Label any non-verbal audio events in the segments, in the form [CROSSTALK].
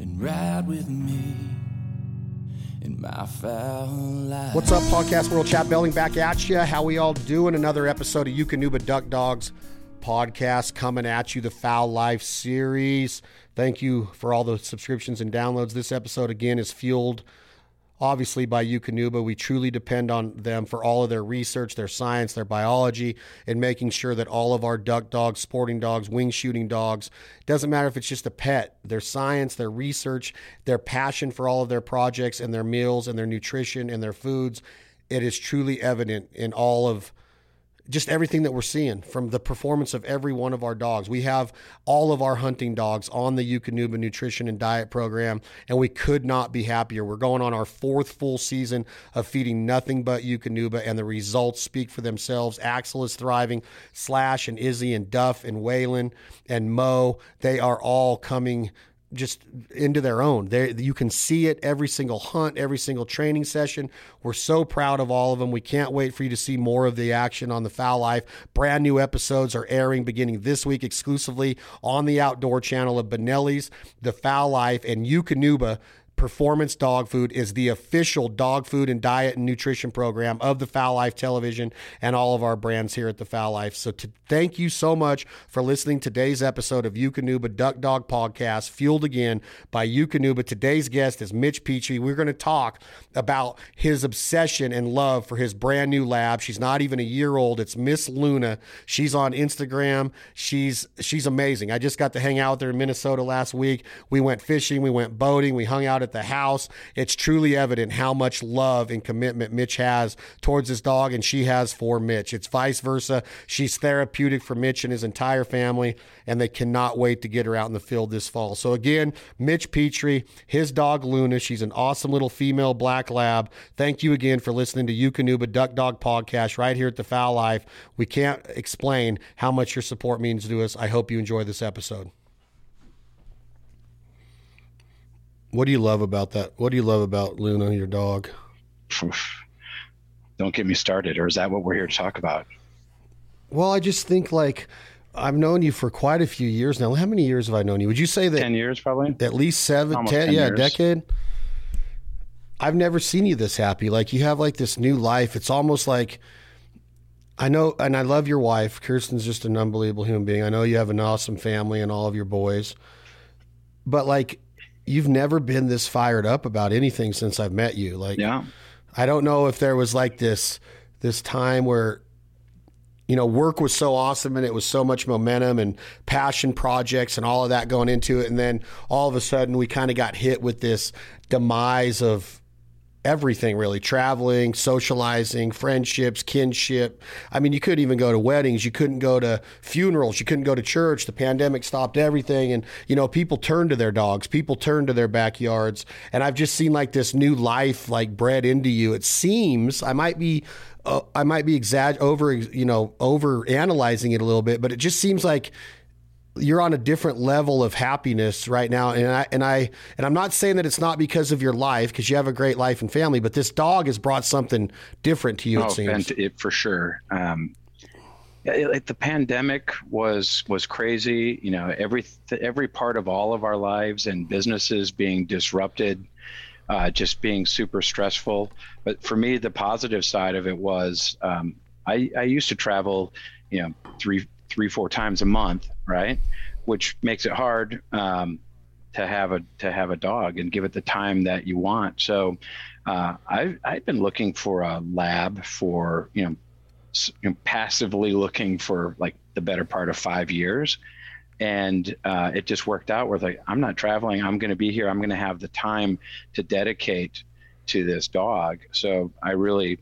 and ride with me in my fowl life. What's up, Podcast World? Chad Belding back at you. How we all doing? Another episode of Eukanuba Duck Dogs podcast coming at you, the Fowl Life series. Thank you for all the subscriptions and downloads. This episode, again, is fueled obviously by Eukanuba. We truly depend on them for all of their research, their science, their biology, and making sure that all of our duck dogs, sporting dogs, wing shooting dogs, doesn't matter if it's just a pet, their science, their research, their passion for all of their projects and their meals and their nutrition and their foods, it is truly evident in all of just everything that we're seeing from the performance of every one of our dogs. We have all of our hunting dogs on the Eukanuba nutrition and diet program, and we could not be happier. We're going on our fourth full season of feeding nothing but Eukanuba, and the results speak for themselves. Axel is thriving, Slash and Izzy and Duff and Waylon and Mo, they are all coming just into their own. They, you can see it every single hunt, every single training session. We're so proud of all of them. We can't wait for you to see more of the action on the Fowl Life. Brand new episodes are airing beginning this week exclusively on the Outdoor Channel of Benelli's, The Fowl Life, and Eukanuba. Performance Dog Food is the official dog food and diet and nutrition program of the Fowl Life Television and all of our brands here at the Fowl Life. So, to thank you so much for listening to today's episode of Eukanuba Duck Dog Podcast, fueled again by Eukanuba. Today's guest is Mitch Petrie. We're going to talk about his obsession and love for his brand new lab. She's not even a year old. It's Miss Luna. She's on Instagram. She's she's amazing. I just got to hang out her in Minnesota last week. We went fishing. We went boating. We hung out at the house. It's truly evident how much love and commitment Mitch has towards his dog, and she has for Mitch. It's vice versa. She's therapeutic for Mitch and his entire family, and they cannot wait to get her out in the field this fall. So, again, Mitch Petrie, his dog Luna, she's an awesome little female black lab. Thank you again for listening to Eukanuba Duck Dog Podcast right here at the Fowl Life. We can't explain how much your support means to us. I hope you enjoy this episode. What do you love about that? What do you love about Luna, your dog? [LAUGHS] Don't get me started. Or is that what we're here to talk about? Well, I just think like I've known you for quite a few years now. How many years have I known you? Would you say that 10 years probably? at least seven, Almost 10, 10 yeah, a years. decade? I've never seen you this happy. Like you have like this new life. It's almost like I know, and I love your wife. Kirsten's just an unbelievable human being. I know you have an awesome family and all of your boys, but like you've never been this fired up about anything since I've met you. Like, Yeah. I don't know if there was like this this time where you know work was so awesome and it was so much momentum and passion projects and all of that going into it and then all of a sudden we kind of got hit with this demise of everything really. Traveling socializing friendships kinship. I mean you couldn't even go to weddings. You couldn't go to funerals. You couldn't go to church. The pandemic stopped everything. And you know people turned to their dogs. People turned to their backyards. And i've just seen like this new life like bred into you. It seems i might be uh, i might be exag- over you know over analyzing it a little bit but it just seems like you're on a different level of happiness right now and I and I and I'm not saying that it's not because of your life because you have a great life and family but this dog has brought something different to you it oh, seems and it, for sure. Um, it, it- the pandemic was was crazy. You know, every every part of all of our lives and businesses being disrupted, uh, just being super stressful. But for me, the positive side of it was um, I, I used to travel, you know, three three four times a month, right? Which makes it hard. Um, to have a to have a dog and give it the time that you want. So uh, I've I've been looking for a lab for you know, you know passively looking for like the better part of five years, and uh, it just worked out. Where like I'm not traveling, I'm going to be here. I'm going to have the time to dedicate to this dog. So I really.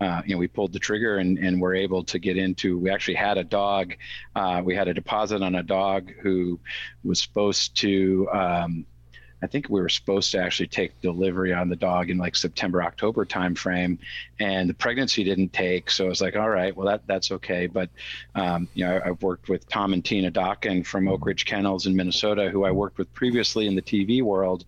Uh, you know, we pulled the trigger and, and we're able to get into. We actually had a dog. Uh, we had a deposit on a dog who was supposed to um, I think we were supposed to actually take delivery on the dog in like September, October timeframe, and the pregnancy didn't take. So I was like, all right, well that that's okay. But um, you know, I, I've worked with Tom and Tina Dokken from Oak Ridge Kennels in Minnesota, who I worked with previously in the TV world,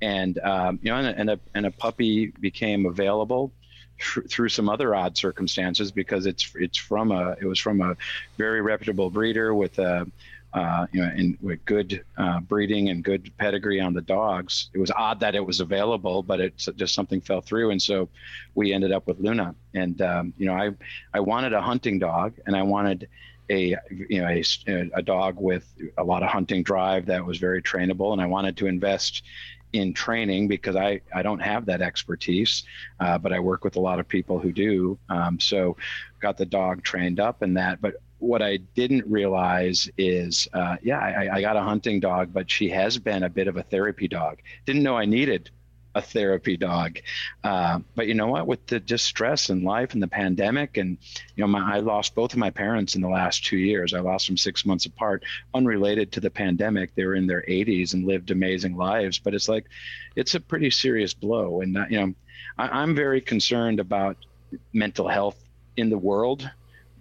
and um, you know, and and a and a puppy became available thr- through some other odd circumstances because it's it's from a it was from a very reputable breeder with a uh, you know, and with good uh, breeding and good pedigree on the dogs. It was odd that it was available, but it just something fell through, and so we ended up with Luna. And um, you know, I I wanted a hunting dog, and I wanted a you know a, a dog with a lot of hunting drive that was very trainable, and I wanted to invest in training because I, I don't have that expertise, uh, but I work with a lot of people who do. Um, so got the dog trained up in that. But what I didn't realize is, uh, yeah, I, I, got a hunting dog, but she has been a bit of a therapy dog. Didn't know I needed a therapy dog. Uh, but you know what? With the distress stress in life and the pandemic, and you know, my, I lost both of my parents in the last two years. I lost them six months apart, unrelated to the pandemic. They were in their 80s and lived amazing lives. But it's like, it's a pretty serious blow. And uh, you know, I, I'm very concerned about mental health in the world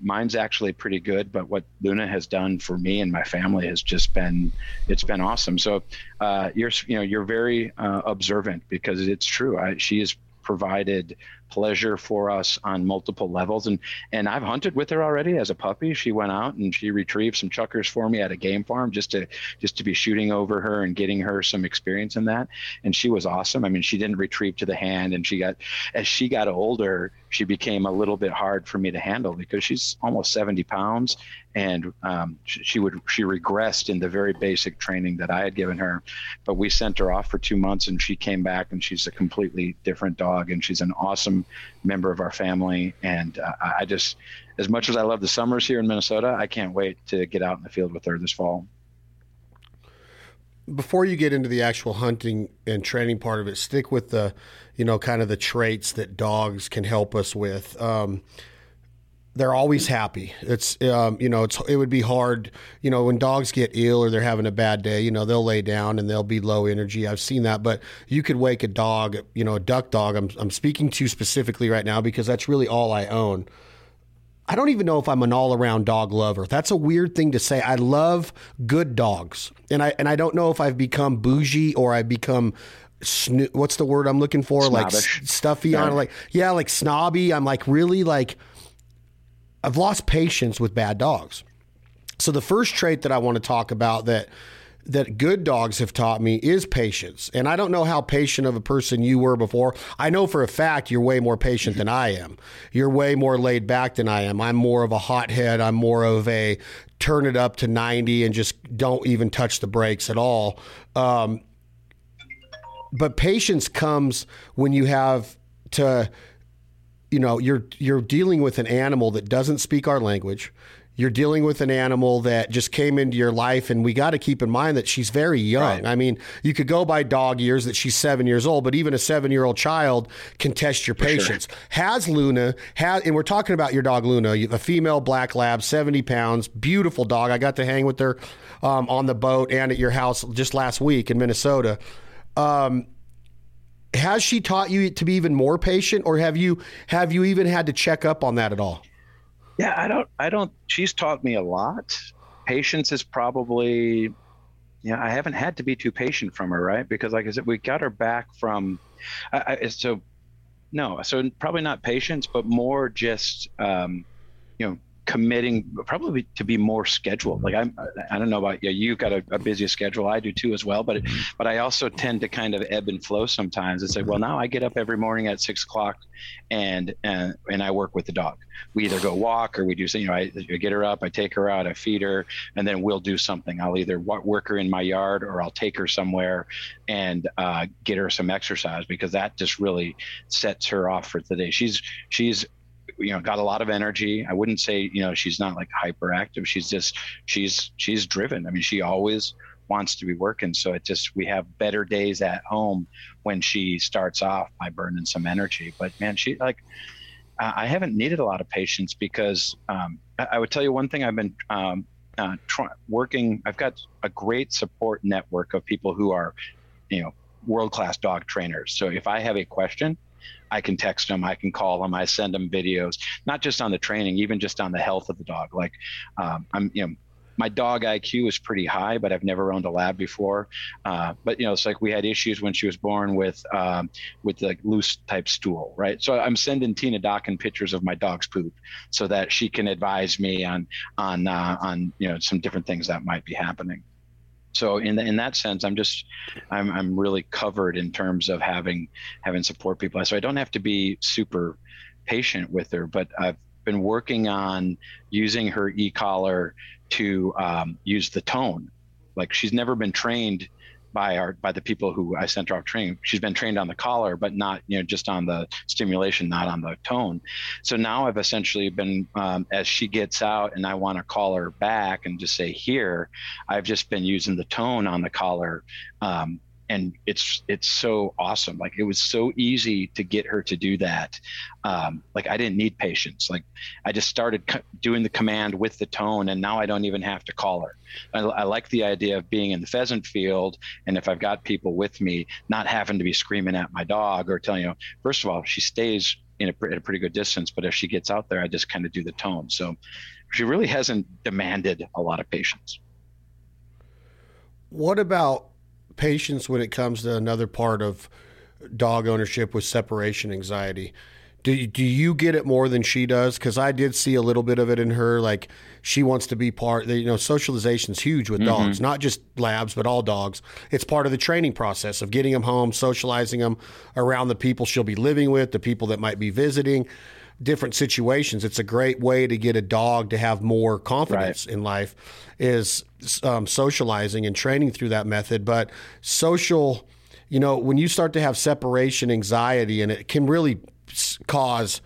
mine's actually pretty good, but what Luna has done for me and my family has just been it's been awesome. So uh, you're you know you're very uh, observant because it's true. I, she has provided pleasure for us on multiple levels. And and I've hunted with her already as a puppy. She went out and she retrieved some chukars for me at a game farm just to just to be shooting over her and getting her some experience in that. And she was awesome. I mean, she didn't retrieve to the hand, and she got as she got older, she became a little bit hard for me to handle because she's almost 70 pounds and um, she would she regressed in the very basic training that I had given her. But we sent her off for two months, and she came back, and she's a completely different dog, and she's an awesome member of our family. And uh, I just, as much as I love the summers here in Minnesota, I can't wait to get out in the field with her this fall. Before you get into the actual hunting and training part of it, stick with the, you know, kind of the traits that dogs can help us with. Um, they're always happy. It's um, you know it's it would be hard you know when dogs get ill or they're having a bad day you know they'll lay down and they'll be low energy. I've seen that, but you could wake a dog you know a duck dog. I'm I'm speaking to specifically right now because that's really all I own. I don't even know if I'm an all around dog lover. That's a weird thing to say. I love good dogs, and I and I don't know if I've become bougie or I've become what's the word I'm looking for? Snobbish. Like stuffy yeah. on like yeah, like snobby. I'm like really like I've lost patience with bad dogs. So the first trait that I want to talk about that that good dogs have taught me is patience. And I don't know how patient of a person you were before. I know for a fact you're way more patient than I am. You're way more laid back than I am. I'm more of a hothead. I'm more of a turn it up to 90 and just don't even touch the brakes at all. Um, but patience comes when you have to you know you're you're dealing with an animal that doesn't speak our language you're dealing with an animal that just came into your life and we got to keep in mind that she's very young. Right. i mean you could go by dog years that she's seven years old but even a seven year old child can test your patience sure. has luna has and we're talking about your dog luna a female black lab 70 pounds beautiful dog. I got to hang with her um, on the boat and at your house just last week in minnesota. Um, has she taught you to be even more patient or have you have you even had to check up on that at all yeah i don't i don't she's taught me a lot. Patience is probably yeah i haven't had to be too patient from her right? Because like i said we got her back from I, I, so no so probably not patience but more just um, you know committing probably to be more scheduled. Like i'm i don't know about you you've got a, a busy schedule. I do too as well but but i also tend to kind of ebb and flow sometimes. And say well now i get up every morning at six o'clock and and, and i work with the dog. We either go walk or we do you know I, I get her up i take her out i feed her and then we'll do something. I'll either work her in my yard or i'll take her somewhere and uh, get her some exercise because that just really sets her off for the day. She's she's you know got a lot of energy. I wouldn't say you know she's not like hyperactive. She's just she's she's driven. I mean she always wants to be working. So it just we have better days at home when she starts off by burning some energy. But man she like i haven't needed a lot of patience because um, I, would tell you one thing. I've been um, uh, working i've got a great support network of people who are you know world class dog trainers. So if i have a question I can text them, I can call them, I send them videos, not just on the training, even just on the health of the dog. Like um, I'm, you know, my dog IQ is pretty high, but I've never owned a lab before. Uh, but you know, it's like we had issues when she was born with um, with like loose type stool, right? So I'm sending Tina Dokken pictures of my dog's poop so that she can advise me on on uh, on you know some different things that might be happening. So in in that sense, I'm just I'm I'm really covered in terms of having having support people. So I don't have to be super patient with her, but I've been working on using her e-collar to um, use the tone. Like she's never been trained by our by the people who I sent her off training. She's been trained on the collar, but not you know just on the stimulation, not on the tone. So now I've essentially been um, as she gets out and I want to call her back and just say here, I've just been using the tone on the collar um, and it's it's so awesome. Like it was so easy to get her to do that. Um, like i didn't need patience. Like i just started co- doing the command with the tone and now i don't even have to call her. I, I, like the idea of being in the pheasant field and if i've got people with me not having to be screaming at my dog or telling you know first of all she stays in a, at a pretty good distance but if she gets out there i just kind of do the tone. So she really hasn't demanded a lot of patience. What about patience when it comes to another part of dog ownership with separation anxiety. Do, do you get it more than she does? Because I did see a little bit of it in her. Like she wants to be part. You know, socialization is huge with mm-hmm. dogs, not just labs, but all dogs. It's part of the training process of getting them home, socializing them around the people she'll be living with, the people that might be visiting different situations. It's a great way to get a dog to have more confidence right. in life is um, socializing and training through that method. But social, you know, when you start to have separation anxiety, and it can really cause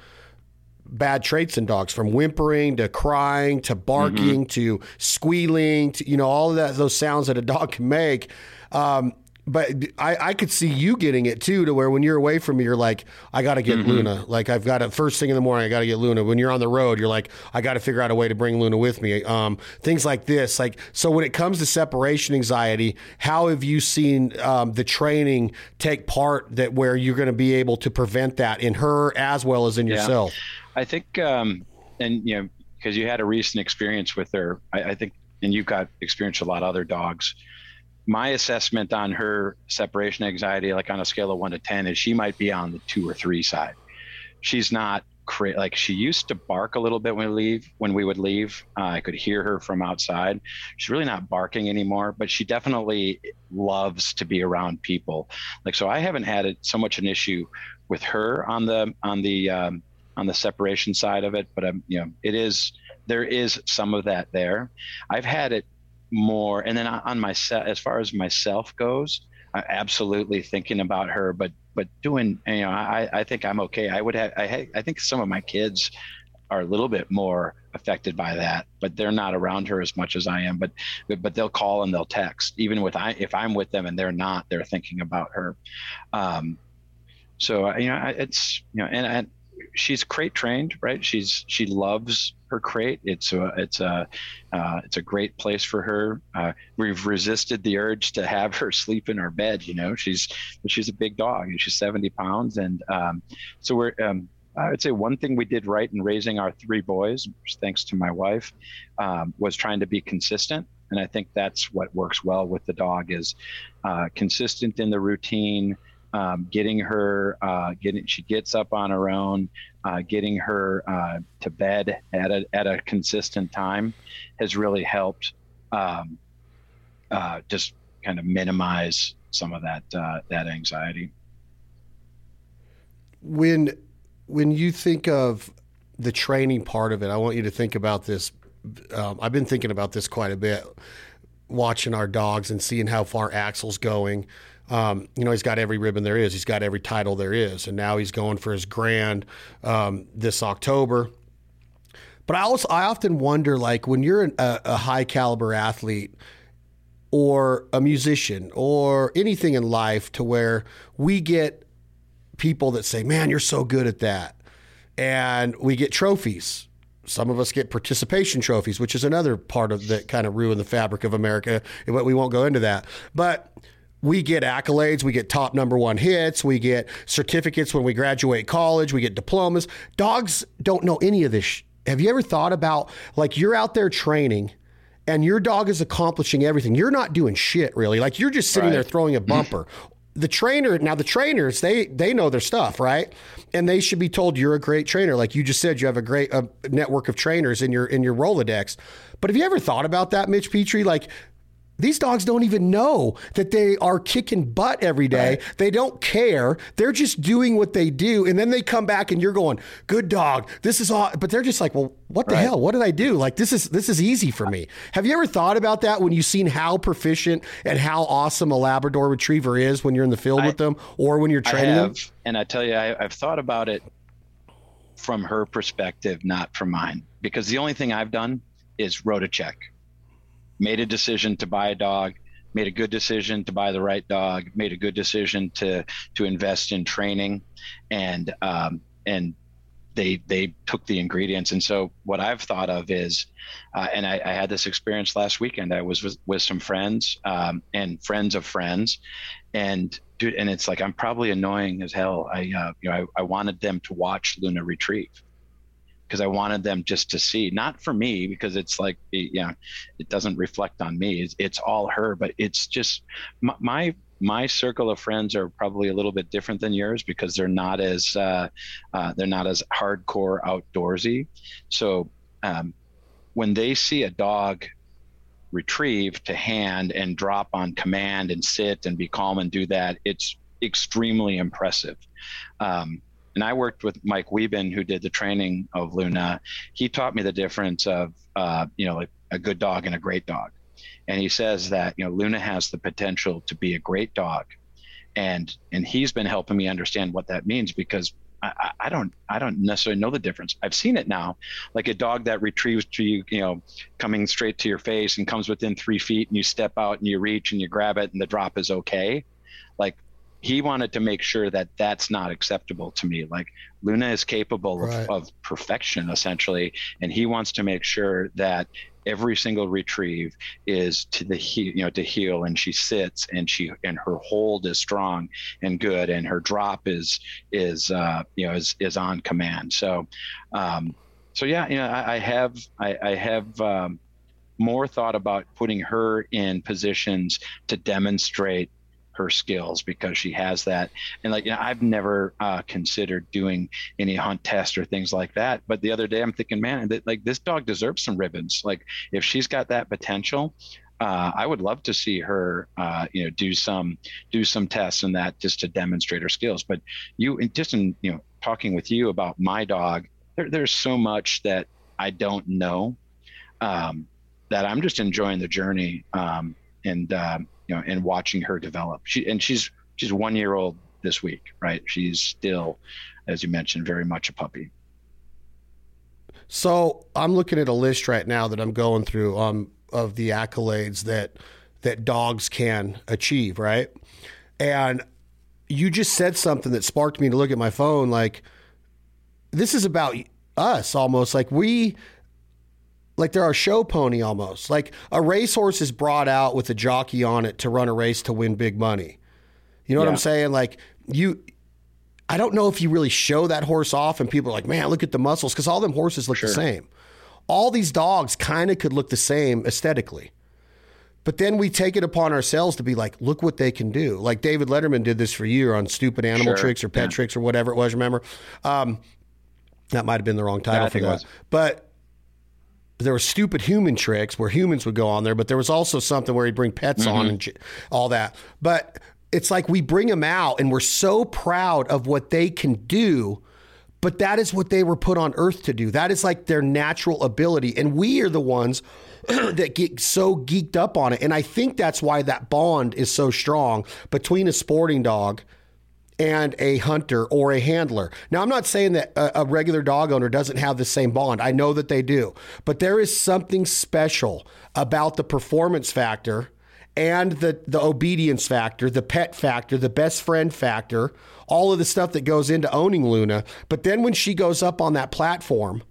bad traits in dogs from whimpering to crying to barking mm-hmm. to squealing to you know all of that those sounds that a dog can make um, but I, I could see you getting it too, to where when you're away from me, you're like, I got to get mm-hmm. Luna. Like I've got to first thing in the morning, I got to get Luna. When you're on the road, you're like, I got to figure out a way to bring Luna with me. Um, things like this. Like so, when it comes to separation anxiety, how have you seen um, the training take part that where you're going to be able to prevent that in her as well as in yeah. yourself? I think, um, and you know, because you had a recent experience with her, I, I think, and you've got experience with a lot of other dogs my assessment on her separation anxiety, like on a scale of one to 10, is she might be on the two or three side. She's not cra- like she used to bark a little bit when we leave. When we would leave, uh, I could hear her from outside. She's really not barking anymore, but she definitely loves to be around people. Like so, I haven't had it, so much an issue with her on the on the um, on the separation side of it, but um, you know, it is there is some of that there. I've had it more and then on myself as far as myself goes I'm absolutely thinking about her but but doing you know i i think i'm okay. I would have i i think some of my kids are a little bit more affected by that but they're not around her as much as i am but but they'll call and they'll text even with i if i'm with them and they're not they're thinking about her. Um so you know it's you know and, she's crate trained, right? She's she loves her crate. It's a it's a uh, it's a great place for her. Uh, we've resisted the urge to have her sleep in our bed. You know, she's she's a big dog and she's seventy pounds, and um, so we're. Um, I would say one thing we did right in raising our three boys, thanks to my wife, um, was trying to be consistent and i think that's what works well with the dog is uh, consistent in the routine um, getting her, uh, getting she gets up on her own, uh, getting her uh, to bed at a at a consistent time has really helped. Um, uh, just kind of minimize some of that uh, that anxiety. When when you think of the training part of it, I want you to think about this. Um, I've been thinking about this quite a bit, watching our dogs and seeing how far Axel's going. Um, you know, he's got every ribbon there is. He's got every title there is, and now he's going for his grand um, this October. But I also I often wonder, like when you're a, a high caliber athlete or a musician or anything in life, to where we get people that say, "Man, you're so good at that," and we get trophies. Some of us get participation trophies, which is another part of that kind of ruin the fabric of America. But we won't go into that. But we get accolades, we get top number one hits, we get certificates when we graduate college, we get diplomas. Dogs don't know any of this. Have you ever thought about like you're out there training and your dog is accomplishing everything. You're not doing shit really. Like you're just sitting Right. there throwing a bumper. [CLEARS THROAT] the trainer now the trainers they they know their stuff right and they should be told you're a great trainer like you just said you have a great uh, network of trainers in your in your rolodex but have you ever thought about that mitch petrie like these dogs don't even know that they are kicking butt every day. They don't care. They're just doing what they do. And then they come back and you're going, good dog. This is all but they're just like, well, what the Right. hell? What did I do? Like this is this is easy for me. Have you ever thought about that when you've seen how proficient and how awesome a Labrador retriever is when you're in the field with them or when you're I training them? and I tell you, I, I've thought about it from her perspective, not from mine, because the only thing I've done is wrote a check, made a decision to buy a dog, made a good decision to buy the right dog, made a good decision to to invest in training, and um, and they they took the ingredients. And so what I've thought of is, uh, and I, I had this experience last weekend. I was with, with some friends um, and friends of friends, and dude, and it's like I'm probably annoying as hell. I uh, you know I, I wanted them to watch Luna retrieve because I wanted them just to see, not for me because it's like you know it doesn't reflect on me. It's, it's all her, but it's just my, my my circle of friends are probably a little bit different than yours because they're not as uh, uh, they're not as hardcore outdoorsy. So um, when they see a dog retrieve to hand and drop on command and sit and be calm and do that, it's extremely impressive. Um, and I worked with Mike Wieben, who did the training of Luna. He taught me the difference of, uh, you know, like a good dog and a great dog. And he says that, you know, Luna has the potential to be a great dog. And, and he's been helping me understand what that means because I, I- don't I don't necessarily know the difference. I've seen it now, like a dog that retrieves to you, you know, coming straight to your face and comes within three feet, and you step out and you reach and you grab it, and the drop is okay. Like he wanted to make sure that that's not acceptable to me. Like Luna is capable Right. of, of perfection essentially, and he wants to make sure that every single retrieve is to the he, you know to heel and she sits and she and her hold is strong and good and her drop is is uh you know is is on command so um so yeah you know i, I have i, I have um more thought about putting her in positions to demonstrate her skills because she has that. And like you know, i've never uh, considered doing any hunt tests or things like that. But the other day i'm thinking man that like this dog deserves some ribbons. Like if she's got that potential uh, I would love to see her, uh, you know, do some do some tests and that just to demonstrate her skills. But you, just in you know, talking with you about my dog, there, there's so much that I don't know um, that I'm just enjoying the journey um, and um, you know and watching her develop. She and she's she's one year old this week, right? She's still, as you mentioned, very much a puppy. So I'm looking at a list right now that I'm going through um, of the accolades that that dogs can achieve, right? And you just said something that sparked me to look at my phone. Like this is about us almost. Like we, like they're our show pony almost. Like a racehorse is brought out with a jockey on it to run a race to win big money. You know what I'm saying? Like you, I don't know if you really show that horse off and people are like, man, look at the muscles because all them horses look the same. All these dogs kind of could look the same aesthetically. But then we take it upon ourselves to be like, look what they can do. Like David Letterman did this for you on stupid animal Sure. tricks or pet Yeah. tricks or whatever it was, remember? Um, that might have been the wrong title I for think it that. was. But there were stupid human tricks where humans would go on there, but there was also something where he'd bring pets Mm-hmm. on and all that. But it's like we bring them out and we're so proud of what they can do, but that is what they were put on earth to do. That is like their natural ability. And we are the ones [CLEARS THROAT] that get so geeked up on it. And I think that's why that bond is so strong between a sporting dog and a hunter or a handler. Now, I'm not saying that a, a regular dog owner doesn't have the same bond. I know that they do. But there is something special about the performance factor and the, the obedience factor, the pet factor, the best friend factor, all of the stuff that goes into owning Luna. But then when she goes up on that platform,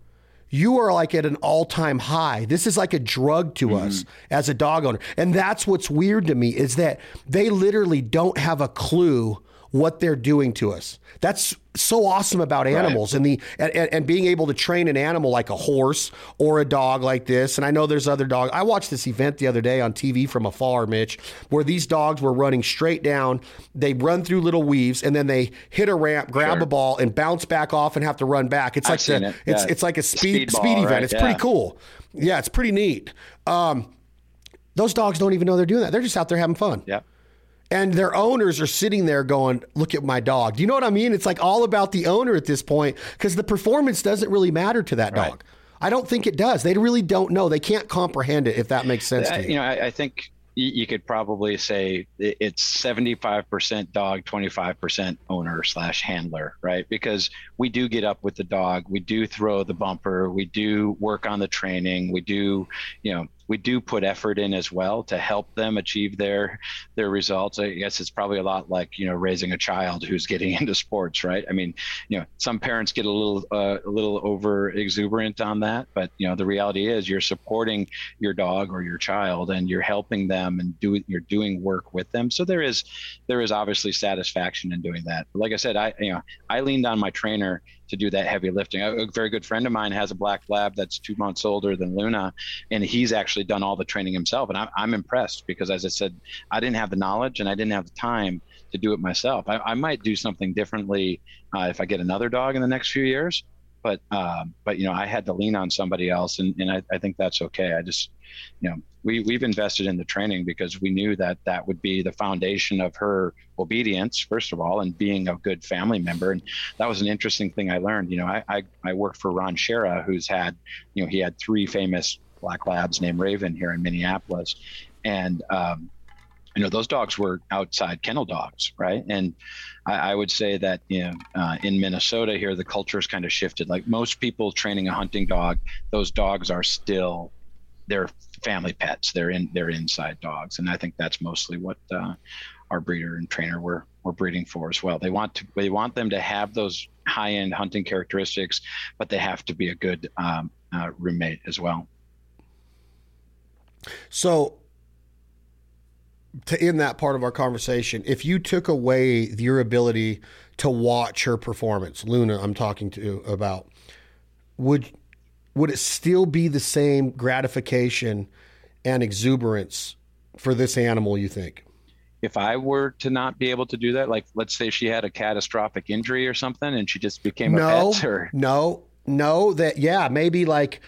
you are like at an all-time high. This is like a drug to mm-hmm. us as a dog owner. And that's what's weird to me is that they literally don't have a clue what they're doing to us. That's so awesome about animals right. and the and, and, being able to train an animal like a horse or a dog like this. And I know there's other dogs. I watched this event the other day on TV from afar, Mitch, where these dogs were running straight down. They run through little weaves and then they hit a ramp, grab sure. a ball, and bounce back off and have to run back. It's like the, it. it's yeah. it's like a speed speed, ball, speed event. Right? It's yeah. pretty cool. Yeah, it's pretty neat. Um, those dogs don't even know they're doing that. They're just out there having fun. Yeah and their owners are sitting there going, "Look at my dog." Do you know what I mean? It's like all about the owner at this point because the performance doesn't really matter to that dog. Right. I don't think it does. They really don't know. They can't comprehend it if that makes sense to you. You know, I, I think you could probably say it's 75% dog 25% owner slash handler right because we do get up with the dog we do throw the bumper we do work on the training we do you know we do put effort in as well to help them achieve their their results. I guess it's probably a lot like you know raising a child who's getting [LAUGHS] into sports, right? I mean, you know, some parents get a little uh, a little over exuberant on that, but you know, the reality is you're supporting your dog or your child, and you're helping them and doing you're doing work with them. So there is there is obviously satisfaction in doing that. But like I said, I you know I leaned on my trainer to do that heavy lifting. A, a, very good friend of mine has a black lab that's two months older than Luna, and he's actually done all the training himself. And I'm, I'm impressed because, as I said, I didn't have the knowledge and I didn't have the time to do it myself. I, I might do something differently uh, if I get another dog in the next few years. But uh, but you know, I had to lean on somebody else, and, and I, I think that's okay. I just you know we, we've invested in the training because we knew that that would be the foundation of her obedience first of all and being a good family member. And that was an interesting thing i learned. You know i i, I worked for ron schara who's had you know he had three famous black labs named raven here in minneapolis. And um, you know those dogs were outside kennel dogs right? And i, I would say that you know uh, in minnesota here the culture has kind of shifted. Like most people training a hunting dog those dogs are still they're family pets. They're in they're inside dogs, and I think that's mostly what uh, our breeder and trainer were were breeding for as well. They want to they want them to have those high end hunting characteristics, but they have to be a good um, uh, roommate as well. So, to end that part of our conversation, if you took away your ability to watch her performance, Luna, I'm talking to about, would would it still be the same gratification and exuberance for this animal, you think? If I were to not be able to do that, like let's say she had a catastrophic injury or something and she just became no, a pet or no, no, that yeah, maybe like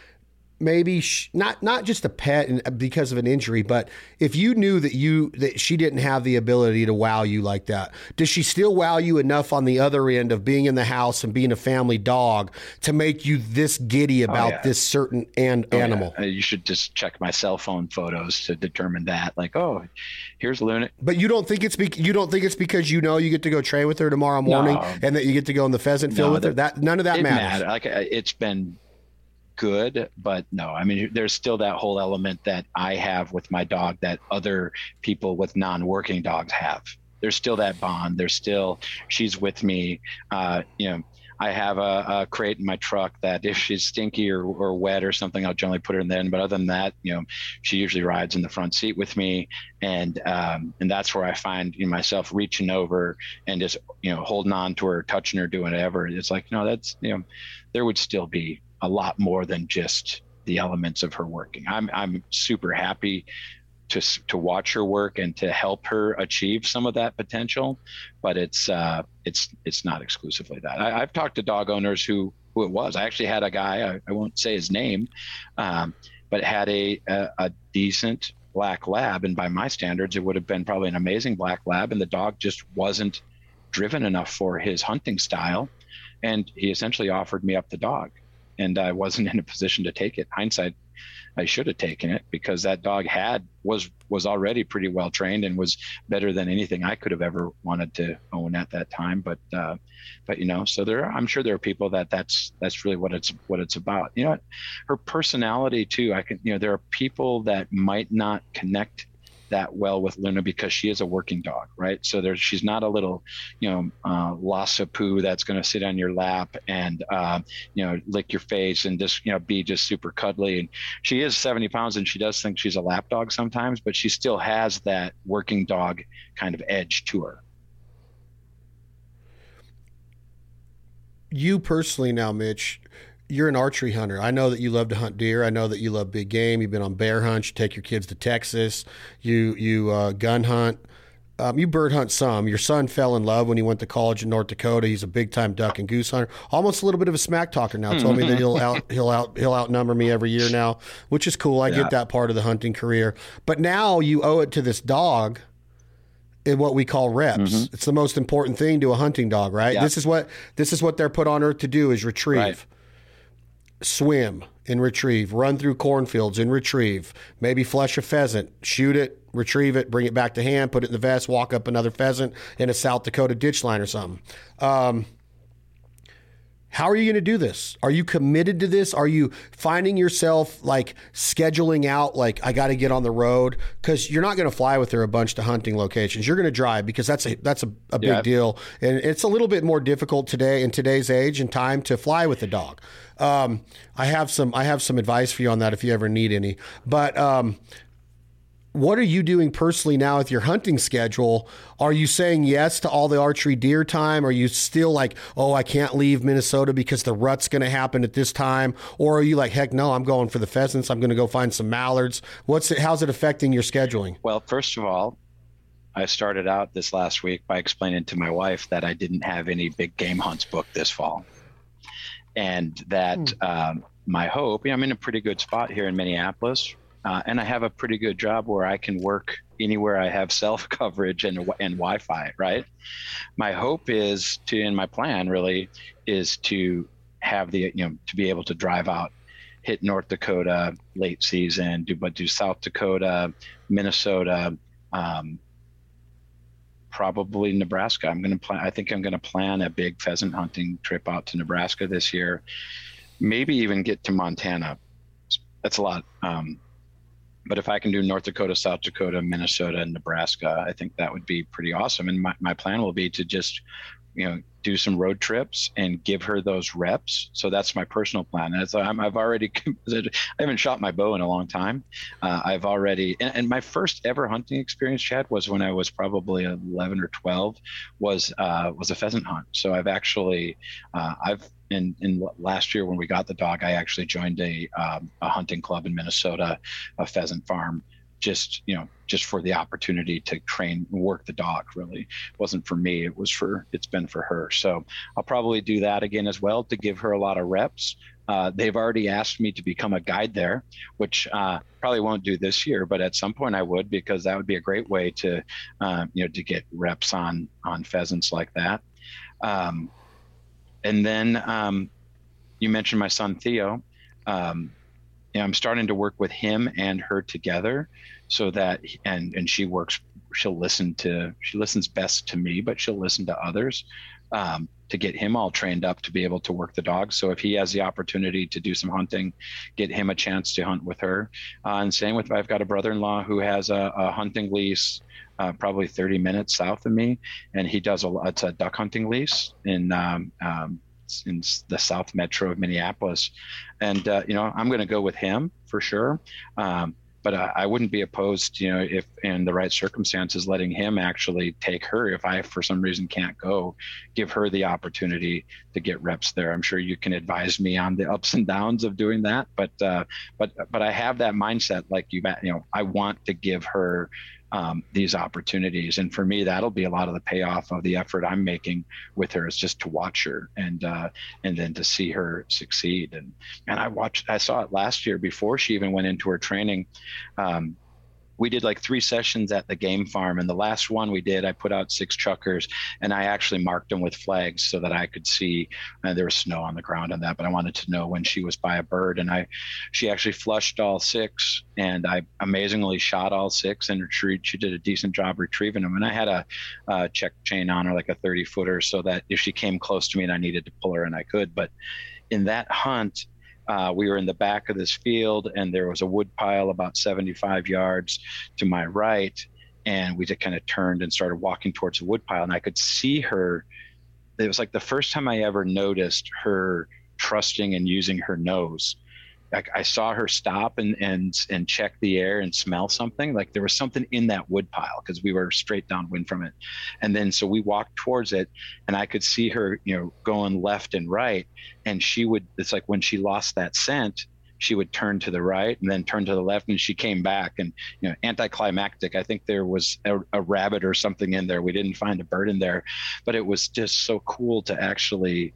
maybe sh- not not just a pet and uh, because of an injury, but if you knew that you that she didn't have the ability to wow you like that, does she still wow you enough on the other end of being in the house and being a family dog to make you this giddy oh, about oh, yeah. this certain an- oh, animal? Yeah. You should just check my cell phone photos to determine that. Like, oh, here's Luna. But you don't think it's be- you don't think it's because you know you get to go train with her tomorrow morning no. and that you get to go in the pheasant field no, with her. That none of that matters. Like uh, it's been good, but no, I mean, there's still that whole element that I have with my dog that other people with non working dogs have. There's still that bond. There's still, she's with me. Uh, you know, I have a, a, crate in my truck that if she's stinky or, or wet or something, I'll generally put her in there. But other than that, you know, she usually rides in the front seat with me, and um, and that's where I find you know, myself reaching over and just you know holding on to her, touching her, doing whatever. It's like know that's you know there would still be a lot more than just the elements of her working. I'm I'm super happy to to watch her work and to help her achieve some of that potential, but it's uh, it's it's not exclusively that. I, have talked to dog owners who who it was. I actually had a guy I, I won't say his name, um, but had a, a a decent black lab, and by my standards, it would have been probably an amazing black lab, and the dog just wasn't driven enough for his hunting style, and he essentially offered me up the dog and I wasn't in a position to take it. Hindsight, I should have taken it because that dog had was was already pretty well trained and was better than anything I could have ever wanted to own at that time. But uh, but you know, so there, are, I'm sure there are people that that's that's really what it's what it's about. You know, her personality too. I can you know there are people that might not connect that well with Luna because she is a working dog, right? So she's not a little, you know, uh, lassapoo that's going to sit on your lap and, uh, you know, lick your face and just, you know, be just super cuddly. And she is 70 pounds and she does think she's a lap dog sometimes, but she still has that working dog kind of edge to her. You personally now, Mitch, you're an archery hunter. I know that you love to hunt deer. I know that you love big game. You've been on bear hunts. You take your kids to Texas. You you uh, gun hunt. Um, you bird hunt some. Your son fell in love when he went to college in North Dakota. He's a big time duck and goose hunter. Almost a little bit of a smack talker now. Told me that he'll out [LAUGHS] he'll out he'll outnumber me every year now, which is cool. I yeah. get that part of the hunting career. But now you owe it to this dog in what we call reps. Mm-hmm. It's the most important thing to a hunting dog, right? Yeah. This is what this is what they're put on earth to do is retrieve. Right. Swim and retrieve, run through cornfields and retrieve, maybe flush a pheasant, shoot it, retrieve it, bring it back to hand, put it in the vest, walk up another pheasant in a South Dakota ditch line or something. Um, how are you going to do this? Are you committed to this? Are you finding yourself like scheduling out, like, I got to get on the road? Because you're not going to fly with her a bunch to hunting locations. You're going to drive because that's a, that's a, a big yeah. deal. And it's a little bit more difficult today in today's age and time to fly with a dog. Um, I have some, I have some advice for you on that if you ever need any. But, um, what are you doing personally now with your hunting schedule? Are you saying yes to all the archery deer time? Are you still like, oh, I can't leave Minnesota because the rut's going to happen at this time? Or are you like, heck no, I'm going for the pheasants. I'm going to go find some mallards. What's it? How's it affecting your scheduling? Well, first of all, I started out this last week by explaining to my wife that I didn't have any big game hunts booked this fall, and that hmm. um, my hope. You know, I'm in a pretty good spot here in Minneapolis uh, and I have a pretty good job where I can work anywhere I have self [LAUGHS] coverage and and Wi-Fi. Right. My hope is to, and my plan really is to have the you know to be able to drive out, hit North Dakota late season, do but do South Dakota, Minnesota. Um, probably Nebraska. I'm going to plan. I think I'm going to plan a big pheasant hunting trip out to Nebraska this year. Maybe even get to Montana. That's a lot. Um, but if I can do North Dakota, South Dakota, Minnesota, and Nebraska, I think that would be pretty awesome. And my, my plan will be to just, you know, do some road trips and give her those reps. So that's my personal plan. I'm, I've already, [LAUGHS] I haven't shot my bow in a long time. Uh, I've already, and, and, my first ever hunting experience, Chad, was when I was probably 11 or 12, was uh, was a pheasant hunt. So I've actually, uh, I've in in last year when we got the dog, I actually joined a um, a hunting club in Minnesota, a pheasant farm, just you know just for the opportunity to train work the dog really. It wasn't for me it was for it's been for her. So i'll probably do that again as well to give her a lot of reps. Uh, they've already asked me to become a guide there which uh, probably won't do this year but at some point i would because that would be a great way to uh, you know to get reps on on pheasants like that. Um, and then um, you mentioned my son Theo. Um, I'm starting to work with him and her together, so that and and she works. She'll listen to she listens best to me, but she'll listen to others um, to get him all trained up to be able to work the dog. So if he has the opportunity to do some hunting, get him a chance to hunt with her. Uh, and same with I've got a brother-in-law who has a, a hunting lease uh, probably 30 minutes south of me, and he does a it's a duck hunting lease in um, um, in the South Metro of Minneapolis, and uh, you know I'm going to go with him for sure. Um, but I, I, wouldn't be opposed, you know, if in the right circumstances, letting him actually take her. If I, for some reason, can't go, give her the opportunity to get reps there. I'm sure you can advise me on the ups and downs of doing that. But, uh, but, but I have that mindset, like you, you know, I want to give her um, these opportunities. And for me, that'll be a lot of the payoff of the effort I'm making with her is just to watch her and uh, and then to see her succeed. And and I watched, I saw it last year before she even went into her training. Um, we did like three sessions at the game farm and the last one we did i put out six chukars and i actually marked them with flags so that i could see and there was snow on the ground on that but i wanted to know when she was by a bird and i she actually flushed all six and i amazingly shot all six and retrieved she did a decent job retrieving them and i had a, a check chain on her like a 30 footer so that if she came close to me and i needed to pull her and i could but in that hunt uh, we were in the back of this field, and there was a wood pile about 75 yards to my right. And we just kind of turned and started walking towards the wood pile, and I could see her. It was like the first time I ever noticed her trusting and using her nose. I, I, saw her stop and and and check the air and smell something. Like there was something in that wood pile because we were straight downwind from it. And then so we walked towards it, and I could see her, you know, going left and right. And she would. It's like when she lost that scent, she would turn to the right and then turn to the left and she came back and you know anticlimactic i think there was a, a, rabbit or something in there we didn't find a bird in there but it was just so cool to actually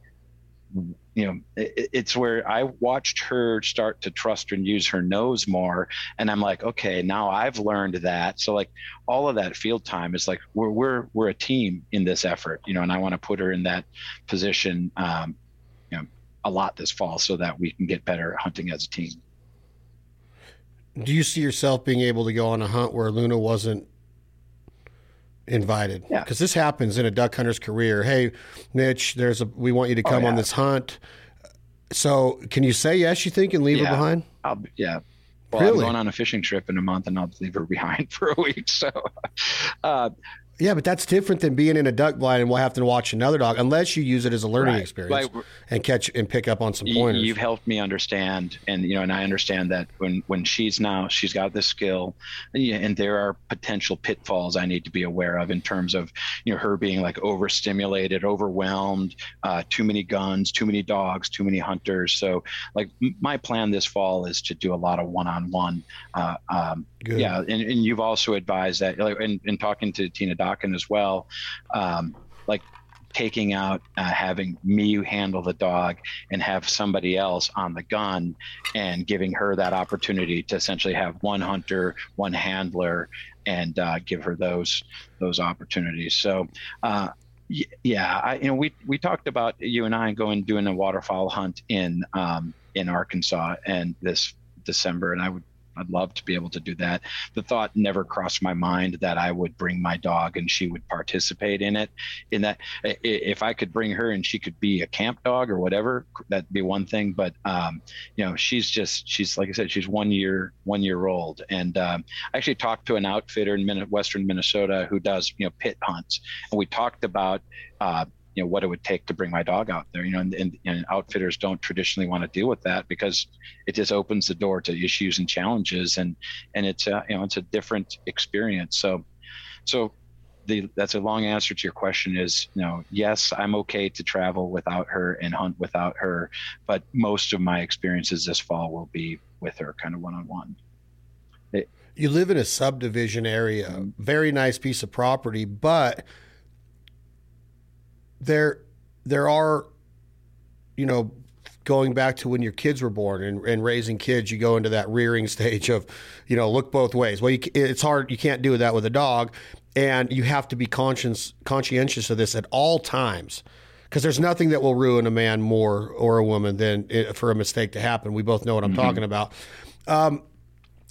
you know it, it's where i watched her start to trust and use her nose more and i'm like okay now i've learned that. So like all of that field time is like we're we're we're a team in this effort you know and i want to put her in that position um, you know a lot this fall so that we can get better at hunting as a team. Do you see yourself being able to go on a hunt where luna wasn't invited yeah because this happens in a duck hunter's career hey mitch there's a we want you to oh, come oh, yeah. on this hunt so can you say yes you think and leave yeah. her behind I'll, yeah well, really? I'm going on a fishing trip in a month and I'll leave her [LAUGHS] behind for a week. So, uh, yeah, but that's different than being in a duck blind and we'll have to watch another dog unless you use it as a learning right. experience and catch and pick up on some pointers. You've helped me understand, and you know, and I understand that when when she's now she's got this skill, and there are potential pitfalls I need to be aware of in terms of you know her being like overstimulated, overwhelmed, uh, too many guns, too many dogs, too many hunters. So like my plan this fall is to do a lot of one-on-one. Uh, um, yeah, and, and you've also advised that, like, in, in talking to Tina Dokken as well, um, like taking out uh, having me handle the dog and have somebody else on the gun and giving her that opportunity to essentially have one hunter one handler and uh, give her those those opportunities. So uh, yeah I, you know we we talked about you and i going doing a waterfowl hunt in um, in arkansas and this december and i would I'd love to be able to do that. The thought never crossed my mind that I would bring my dog and she would participate in it. In that, if I could bring her and she could be a camp dog or whatever, that'd be one thing. But um, you know, she's just she's like I said, she's one year one year old, and um, I actually talked to an outfitter in Western Minnesota who does you know pit hunts, and we talked about. Uh, you know what it would take to bring my dog out there you know and, and, and, outfitters don't traditionally want to deal with that because it just opens the door to issues and challenges and and it's a, you know it's a different experience so so the that's a long answer to your question is you know yes i'm okay to travel without her and hunt without her but most of my experiences this fall will be with her kind of one-on-one you live in a subdivision area mm-hmm. very nice piece of property but there there are you know going back to when your kids were born and, and raising kids you go into that rearing [LAUGHS] stage of you know look both ways. Well you, it's hard you can't do that with a dog and you have to be conscious conscientious of this at all times because there's nothing that will ruin a man more or a woman than it, for a mistake to happen. We both know what i'm mm-hmm. talking about. Um,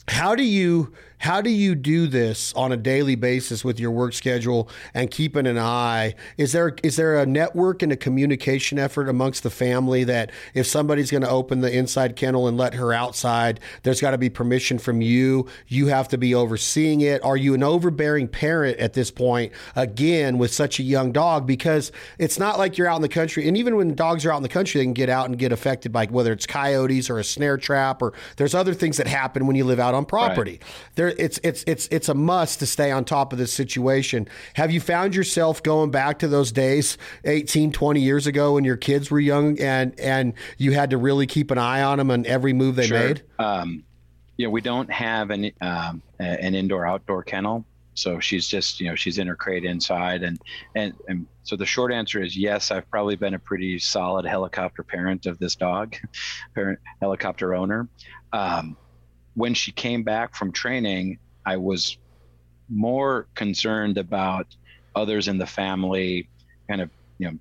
how do you how do you do this on a daily basis with your work schedule and keeping an eye? Is there is there a network and a communication effort amongst the family that if somebody's going to open the inside kennel and let her outside, there's got to be permission from you. You have to be overseeing it. Are you an overbearing parent at this point again with such a young dog? Because it's not like you're out in the country, and even when dogs are out in the country, they can get out and get affected by whether it's coyotes or a snare trap or there's other things that happen when you live out on property. Right. There it's it's it's it's a must to stay on top of this situation. Have you found yourself going back to those days 18, 20 years ago when your kids were young and and you had to really keep an eye on them and every move they sure. made? Um, you know, we don't have an um, an indoor outdoor kennel, so she's just you know she's in her crate inside and and and so the short answer is yes i've probably been a pretty solid helicopter parent of this dog [LAUGHS] parent helicopter owner um, when she came back from training, I was more concerned about others in the family kind of, you know,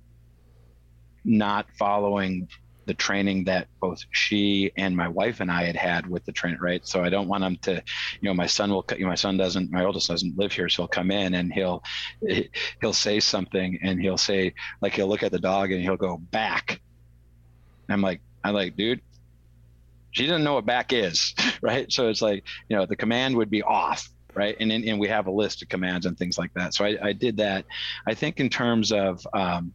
not following the training that both she and my wife and I had had with the train, right? So I don't want them to, you know, my son will, you know, my son doesn't, my oldest doesn't live here, so he'll come in and he'll, [LAUGHS] he'll say something and he'll say, like, he'll look at the dog and he'll go back. I'm like, I'm like, dude, she doesn't know what back is, [LAUGHS] right? So it's like, you know, the command would be off, right? And and we have a list of commands and things like that. So I, I did that. I think in terms of um,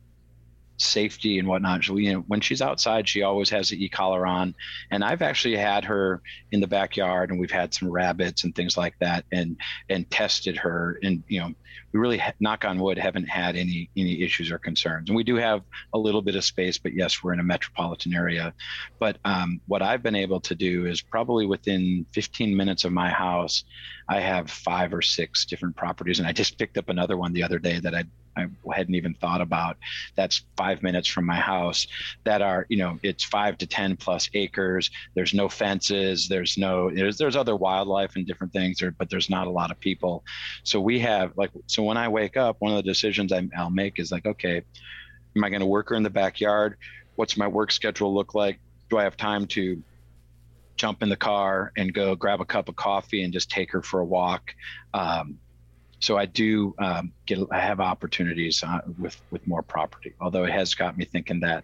safety and whatnot. She, you know, when she's outside, she always has the e-collar on. And I've actually had her in the backyard, and we've had some rabbits and things like that, and and tested her. And you know, we really, knock on wood, haven't had any any issues or concerns. And we do have a little bit of space, but yes, we're in a metropolitan area. But um, what I've been able to do is probably within 15 minutes of my house, I have five or six different properties, and I just picked up another one the other day that I I hadn't even thought about. That's five minutes from my house. That are, you know, it's five to ten plus acres. There's no fences. There's no there's there's other wildlife and different things, there, but there's not a lot of people. So we have like so when I wake up, one of the decisions I, I'll make is like, okay, am I going to work her in the backyard? What's my work schedule look like? Do I have time to jump in the car and go grab a cup of coffee and just take her for a walk? Um, so I do um, get I have opportunities uh, with with more property. Although it has got me thinking that,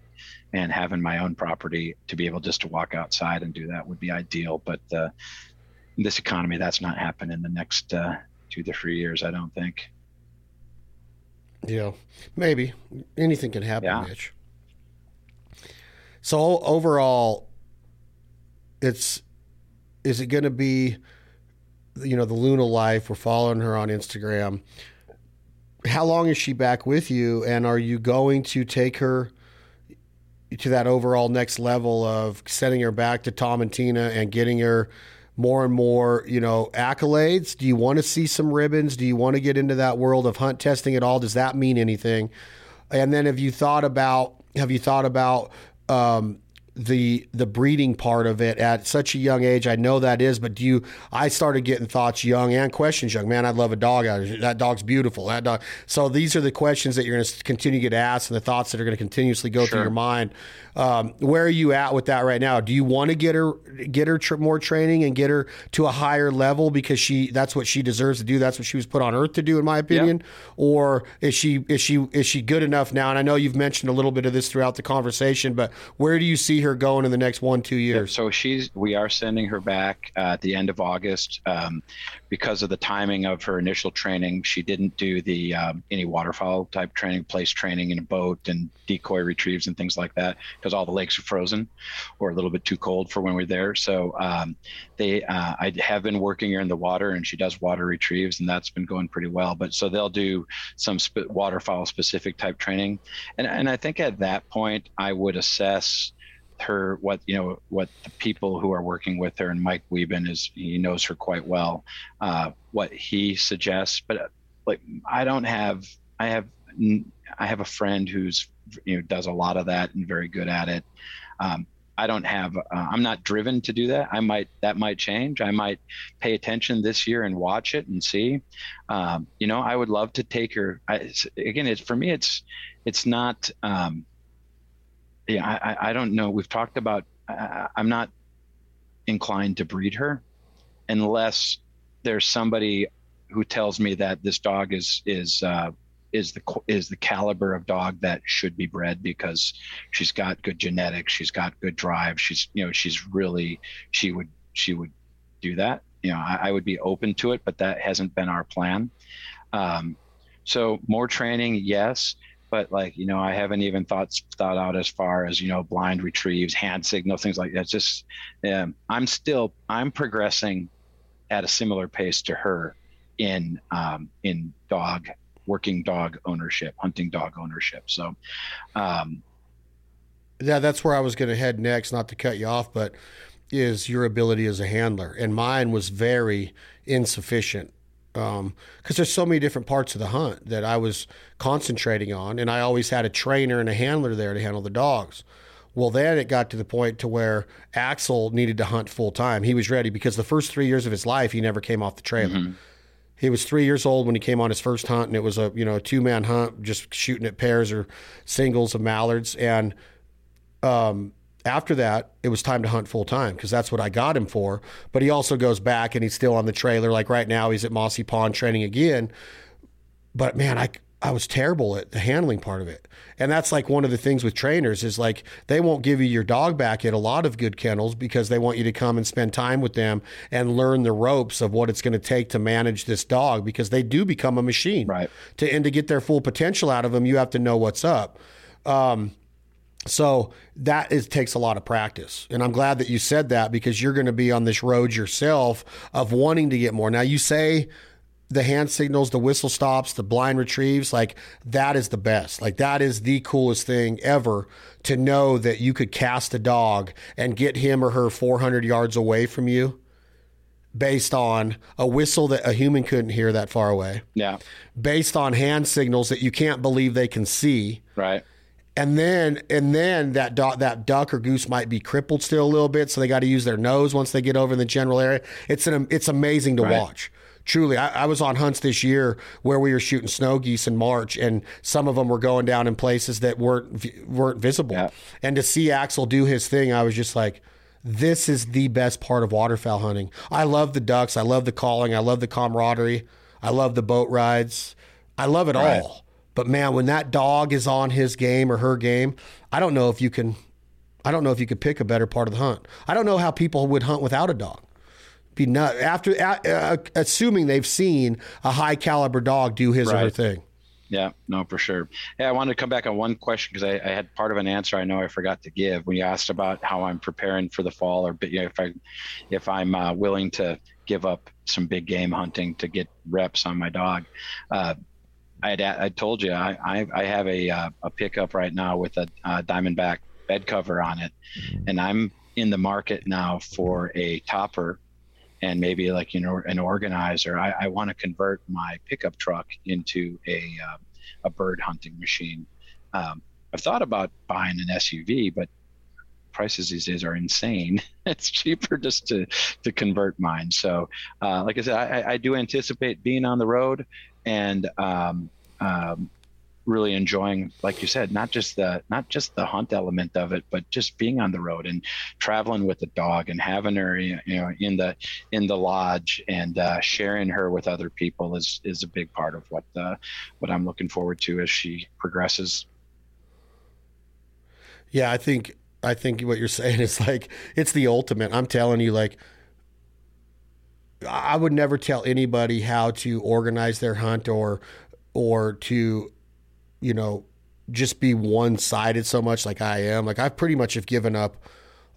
and having my own property to be able just to walk outside and do that would be ideal. But uh, in this economy, that's not happening in the next uh, two to three years. I don't think. Yeah, maybe anything can happen, yeah. Mitch. So overall, it's is it going to be you know, the Luna life. We're following her on Instagram. How long is she back with you? And are you going to take her to that overall next level of sending her back to Tom and Tina and getting her more and more, you know, accolades? Do you want to see some ribbons? Do you want to get into that world of hunt testing at all? Does that mean anything? And then have you thought about have you thought about um, the the breeding part of it at such a young age. I know that is, but do you? I started getting thoughts young and questions young. Man, I'd love a dog. That dog's beautiful. That dog. So these are the questions that you're going to continue to get asked, and the thoughts that are going to continuously go sure. through your mind. Um, where are you at with that right now? Do you want to get her get her tr- more training and get her to a higher level because she that's what she deserves to do? That's what she was put on earth to do, in my opinion. Or is she is she is she good enough now? And I know you've mentioned a little bit of this throughout the conversation, but where do you see her going in the next one two years? so she's we are sending her back uh, at the end of August um, because of the timing of her initial training. She didn't do the um, any waterfowl type training, place training in a boat and decoy retrieves and things like that because all the lakes are frozen or a little bit too cold for when we're there. So um, they, uh, I have been working her in the water, and she does water retrieves, and that's been going pretty well. But so they'll do some sp- waterfowl specific type training, and and I think at that point I would assess her what you know what the people who are working with her and Mike Wieben is he knows her quite well uh, what he suggests but like I don't have I have I have a friend who's you know does a lot of that and very good at it. Um, I don't have. Uh, I'm not driven to do that. I might that might change. I might pay attention this year and watch it and see. Um, you know, I would love to take her. I, again, it's for me. It's it's not. Um, yeah, I, I don't know. We've talked about. I'm not inclined to breed her unless there's somebody who tells me that this dog is is uh, is the is the caliber of dog that should be bred because she's got good genetics, she's got good drive, she's you know she's really she would she would do that. You know, I, I would be open to it, but that hasn't been our plan. Um, so more training, yes, but like you know, I haven't even thought thought out as far as you know blind retrieves, hand signal, things like that. Just um, I'm still I'm progressing at a similar pace to her in um, in dog working dog ownership, hunting dog ownership. So, um, yeah, that's where I was going to head next. Not to cut you off, but is your ability as a handler, and mine was very insufficient because um, there's so many different parts of the hunt that I was concentrating on, and I always had a trainer and a handler there to handle the dogs. Well, then it got to the point to where Axel needed to hunt full time. He was ready because the first three years of his life, he never came off the trailer. Mm-hmm. He was three years old when he came on his first hunt, and it was a you know two man hunt, just shooting at pairs or singles of mallards. And um, after that, it was time to hunt full time because that's what I got him for. But he also goes back and he's still on the trailer. Like right now, he's at Mossy Pond training again. But man, I I was terrible at the handling part of it. And that's like one of the things with trainers is like they won't give you your dog back at a lot of good kennels because they want you to come and spend time with them and learn the ropes of what it's going to take to manage this dog because they do become a machine. Right. To and to get their full potential out of them, you have to know what's up. Um, so that is takes a lot of practice. And I'm glad that you said that because you're going to be on this road yourself of wanting to get more. Now you say the hand signals, the whistle stops, the blind retrieves, like that is the best. Like that is the coolest thing ever to know that you could cast a dog and get him or her 400 yards away from you based on a whistle that a human couldn't hear that far away. Yeah. Based on hand signals that you can't believe they can see. Right. And then and then that duck, that duck or goose might be crippled still a little bit, so they got to use their nose once they get over in the general area. It's an it's amazing to Right. watch. Truly, I, I was on hunts this year where we were shooting snow geese in March, and some of them were going down in places that weren't weren't visible. Yeah. And to see Axel do his thing, I was just like, this is the best part of waterfowl hunting. I love the ducks. I love the calling. I love the camaraderie. I love the boat rides. I love it Right. all. But man, when that dog is on his game or her game, I don't know if you can. I don't know if you could pick a better part of the hunt. I don't know how people would hunt without a dog. Be nut after uh, assuming they've seen a high caliber dog do his or her thing. Yeah, no, for sure. Hey, I wanted to come back on one question because I, I had part of an answer I know I forgot to give when you asked about how I'm preparing for the fall, or you know, if I if I'm uh, willing to give up some big game hunting to get reps on my dog. Uh, I had I told you I I, I have a uh, a pickup right now with a uh, Diamondback bed cover on it, and I'm in the market now for a topper and maybe like you know an organizer. I, I want to convert my pickup truck into a uh, a bird hunting machine. Um, I've thought about buying an SUV, but prices these days are insane. [LAUGHS] it's cheaper just to to convert mine. So, uh, like I said, I, I do anticipate being on the road and um, um, really enjoying, like you said, not just the not just the hunt element of it, but just being on the road and traveling with the dog and having her, you know, in the in the lodge and uh, sharing her with other people is is a big part of what uh, what I'm looking forward to as she progresses. Yeah, I think I think what you're [LAUGHS] saying is like it's the ultimate. I'm telling you, like I would never tell anybody how to organize their hunt or or to, you know, just be one sided so much like I am. Like I've pretty much have given up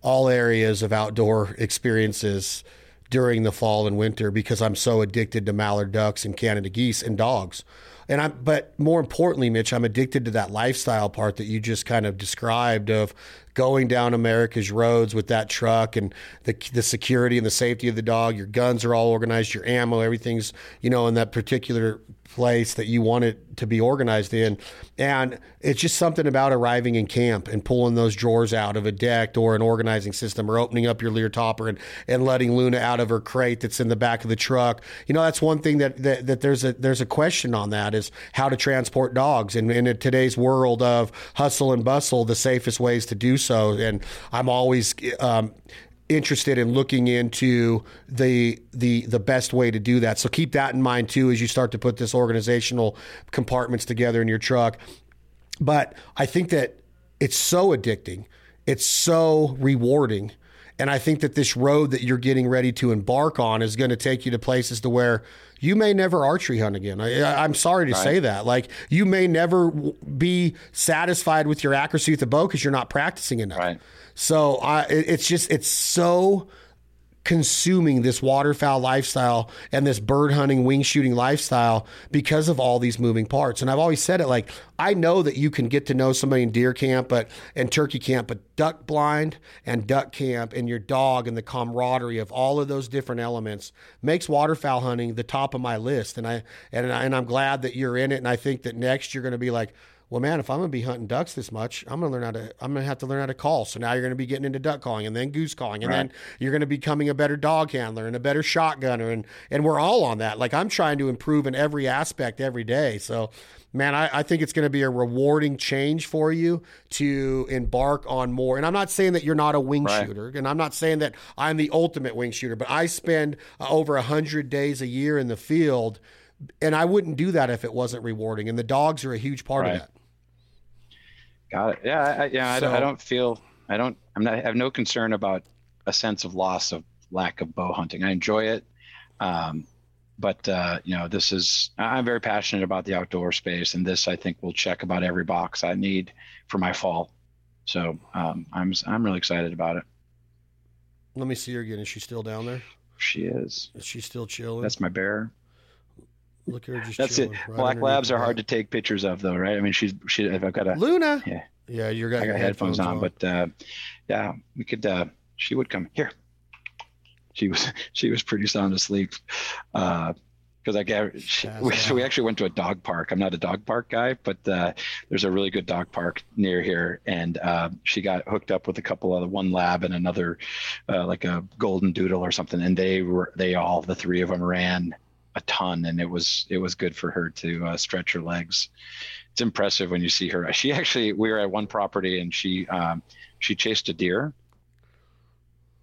all areas of outdoor experiences during the fall and winter because I'm so addicted to mallard ducks and Canada geese and dogs. And I'm, but more importantly, Mitch, I'm addicted to that lifestyle part that you just kind of described of going down America's roads with that truck and the the security and the safety of the dog. Your guns are all organized, your ammo, everything's you know in that particular place that you want it to be organized in. And it's just something about arriving in camp and pulling those drawers out of a deck or an organizing system or opening up your Leer topper and, and letting Luna out of her crate that's in the back of the truck. You know, that's one thing that, that, that there's a there's a question on that is how to transport dogs. And, in today's world of hustle and bustle, the safest ways to do so. And I'm always um, interested in looking into the the the best way to do that. So keep that in mind too as you start to put this organizational compartments together in your truck. But I think that it's so addicting. It's so rewarding. And I think that this road that you're getting ready to embark on is going to take you to places to where you may never archery hunt again. I, I'm sorry to right. say that. Like you may never be satisfied with your accuracy with the bow because you're not practicing enough. Right. So I, it's just it's so consuming this waterfowl lifestyle and this bird hunting wing shooting lifestyle because of all these moving parts. And i've always said it like i know that you can get to know somebody in deer camp but and turkey camp but duck blind and duck camp and your dog and the camaraderie of all of those different elements makes waterfowl hunting the top of my list. And i and, and i'm glad that you're in it. And i think that next you're going to be like well, man, if I'm going to be hunting ducks this much, I'm going to learn how to. I'm going to have to learn how to call. So now you're going to be getting into duck calling, and then goose calling, and right. then you're going to be becoming a better dog handler and a better shotgunner, and and we're all on that. Like I'm trying to improve in every aspect every day. So, man, I, I think it's going to be a rewarding change for you to embark on more. And I'm not saying that you're not a wing right. shooter, and I'm not saying that I'm the ultimate wing shooter, but I spend uh, over a hundred days a year in the field. And I wouldn't do that if it wasn't rewarding. And the dogs are a huge part right. of that. Got it. Yeah, I, yeah. So, I, I, don't feel. I don't. I'm not. I have no concern about a sense of loss of lack of bow hunting. I enjoy it. Um, but uh, you know, this is I'm very passionate about the outdoor space, and this I think will check about every box I need for my fall. So um, I'm I'm really excited about it. Let me see her again. Is she still down there? She is. Is she still chilling? That's my bear. Look at her just That's it. right Black labs are hard to take pictures of, though, right? I mean, she's she. I've got a Luna. Yeah. Yeah, you got, I got headphones, on, on. but uh, yeah, we could. Uh, she would come here. She was [LAUGHS] she was pretty sound asleep because I got she, we, so we actually went to a dog park. I'm not a dog park guy, but uh, there's a really good dog park near here, and uh, she got hooked up with a couple other one lab and another uh, like a golden doodle or something, and they were they all the three of them ran a ton, and it was it was good for her to uh, stretch her legs. It's impressive when you see her. She actually we were at one property and she um, she chased a deer,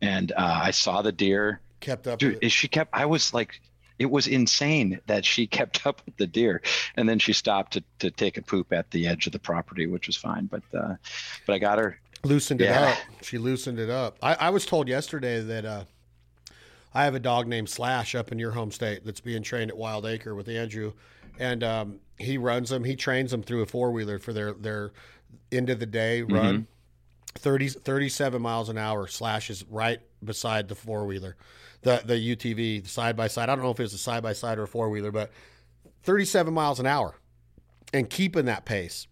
and uh, I saw the deer kept up. dude she kept i was like it was insane that she [LAUGHS] kept up with the deer and then she stopped to, to take a poop at the edge of the property which was fine but uh but i got her loosened it up. She loosened it up. I, I was told yesterday that uh, I have a dog named Slash up in your home state that's being trained at Wild Acre with Andrew, and um, he runs them. He trains them through a four wheeler for their their end of the day run. 30, 37 miles an hour. Slash is right beside the four wheeler, the the UTV side by side. I don't know if it's a side by side or a four wheeler, but thirty seven miles an hour, and keeping that pace.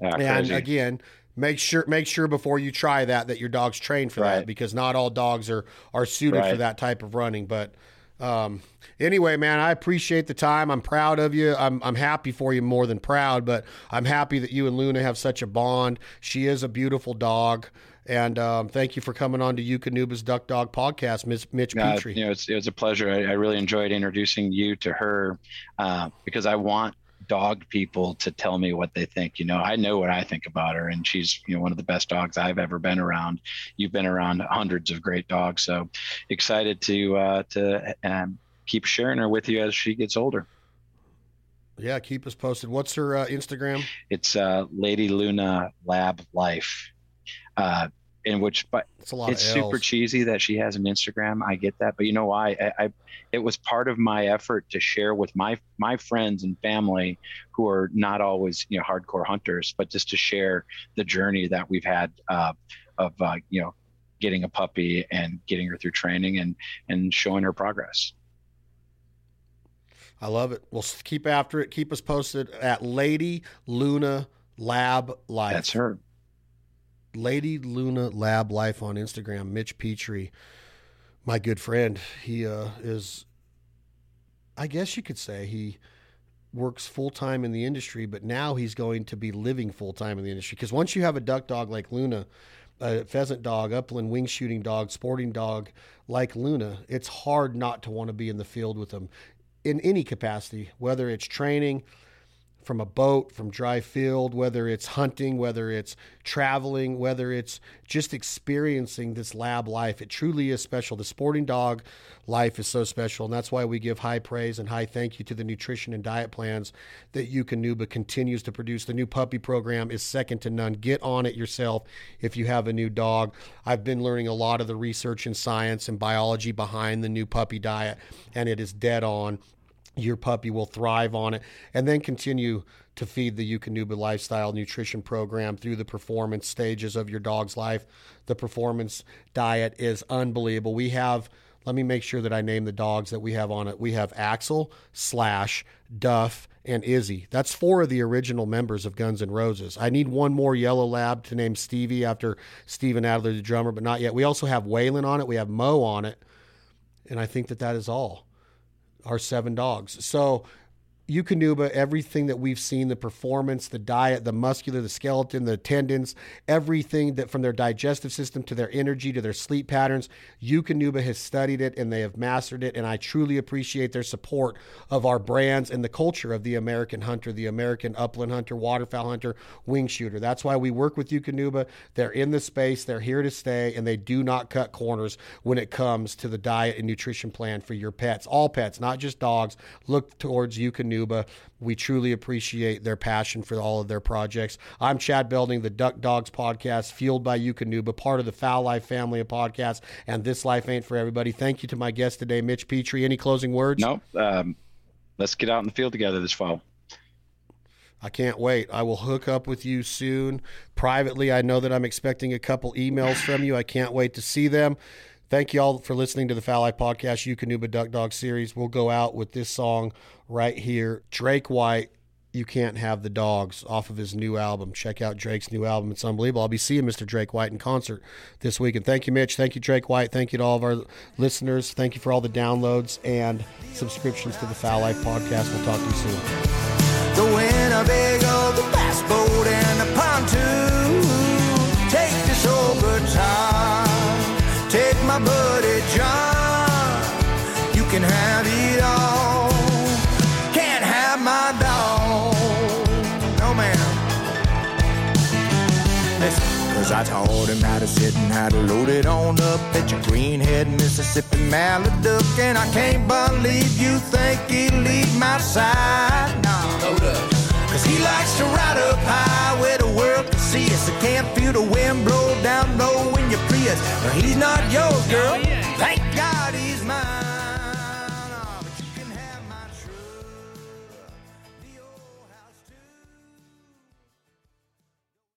uh, And crazy. again, make sure make sure before you try that that your dog's trained for that because not all dogs are are suited for that type of running. But um, anyway, man, I appreciate the time. I'm proud of you. I'm I'm happy for you more than proud, but I'm happy that you and Luna have such a bond. She is a beautiful dog. And um, thank you for coming on to Eukanuba's Duck Dog podcast, Miss Mitch Uh, Petrie. you know, it's, it was a pleasure. I, I really enjoyed introducing you to her uh, because I want dog people to tell me what they think. You know, I know what I think about her, and she's you know one of the best dogs I've ever been around. You've been around hundreds of great dogs, so excited to uh, to um, keep sharing her with you as she gets older. Yeah, keep us posted. What's her uh, Instagram? It's uh, Lady Luna Lab Life. Uh, in which, but It's it's super cheesy that she has an Instagram. I get that, but you know why? I, I it was part of my effort to share with my my friends and family who are not always you know hardcore hunters, but just to share the journey that we've had uh, of uh, you know getting a puppy and getting her through training and and showing her progress. I love it. We'll keep after it. Keep us posted at Lady Luna Lab Life. That's her. Lady Luna Lab Life on Instagram. Mitch Petrie, my good friend. He uh, is, I guess you could say, he works full time in the industry, but now he's going to be living full time in the industry. Because once you have a duck dog like Luna, a pheasant dog, upland wing shooting dog, sporting dog like Luna, it's hard not to want to be in the field with them in any capacity, whether it's training from a boat, from dry field, whether it's hunting, whether it's traveling, whether it's just experiencing this lab life. It truly is special. The sporting dog life is so special, and that's why we give high praise and high thank you to the nutrition and diet plans that Eukanuba continues to produce. The new puppy program is second to none. Get on it yourself if you have a new dog. I've been learning a lot of the research and science and biology behind the new puppy diet, and it is dead on your puppy will thrive on it and then continue to feed the Eukanuba lifestyle nutrition program through the performance stages of your dog's life. The performance diet is unbelievable. We have let me make sure that I name the dogs that we have on it. We have Axel, Slash, Duff, and Izzy. That's four of the original members of Guns N' Roses. I need one more yellow lab to name Stevie after Steven Adler, the drummer, but not yet. We also have Waylon on it. We have Mo on it. And I think that that is all our seven dogs. So Eukanuba, everything that we've seen, the performance, the diet, the muscular, the skeleton, the tendons, everything that from their digestive system to their energy to their sleep patterns, Eukanuba has studied it and they have mastered it. And I truly appreciate their support of our brands and the culture of the American hunter, the American upland hunter, waterfowl hunter, wing shooter. That's why we work with Eukanuba. They're in the space, they're here to stay, and they do not cut corners when it comes to the diet and nutrition plan for your pets. All pets, not just dogs. Look towards Eukanuba We truly appreciate their passion for all of their projects. I'm Chad Belding, the Duck Dogs podcast, fueled by Eukanuba, part of the Fowl Life family of podcasts, and This Life Ain't for Everybody. Thank you to my guest today, Mitch Petrie. Any closing words? No. Um, let's get out in the field together this fall. I can't wait. I will hook up with you soon. Privately, I know that I'm expecting a couple emails from you. I can't wait to see them. Thank you all for listening to the Fowl Life Podcast, Eukanuba Duck Dog series. We'll go out with this song right here. Drake White, You Can't Have the Dogs, off of his new album. Check out Drake's new album. It's unbelievable. I'll be seeing Mr. Drake White in concert this week. And thank you, Mitch. Thank you, Drake White. Thank you to all of our listeners. Thank you for all the downloads and subscriptions to the Fowl Life Podcast. We'll talk to you soon. Can have it all. Can't have my dog. No. Listen, Cause I taught him how to sit and how to load it on up at your greenhead Mississippi Maladuck. And I can't believe you think he'd leave my side. Nah. Load up. Cause he likes to ride up high where the world can see us. I can't feel the wind blow down low in your Prius. But he's not yours, girl.